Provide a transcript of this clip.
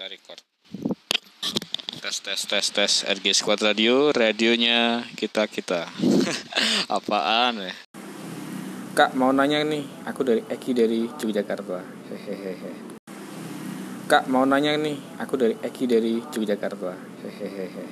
kita record tes tes tes tes RG Squad Radio radionya kita kita apaan ya Kak mau nanya nih, aku dari Eki dari Yogyakarta. Hehehe. Kak mau nanya nih, aku dari Eki dari Yogyakarta. Hehehe.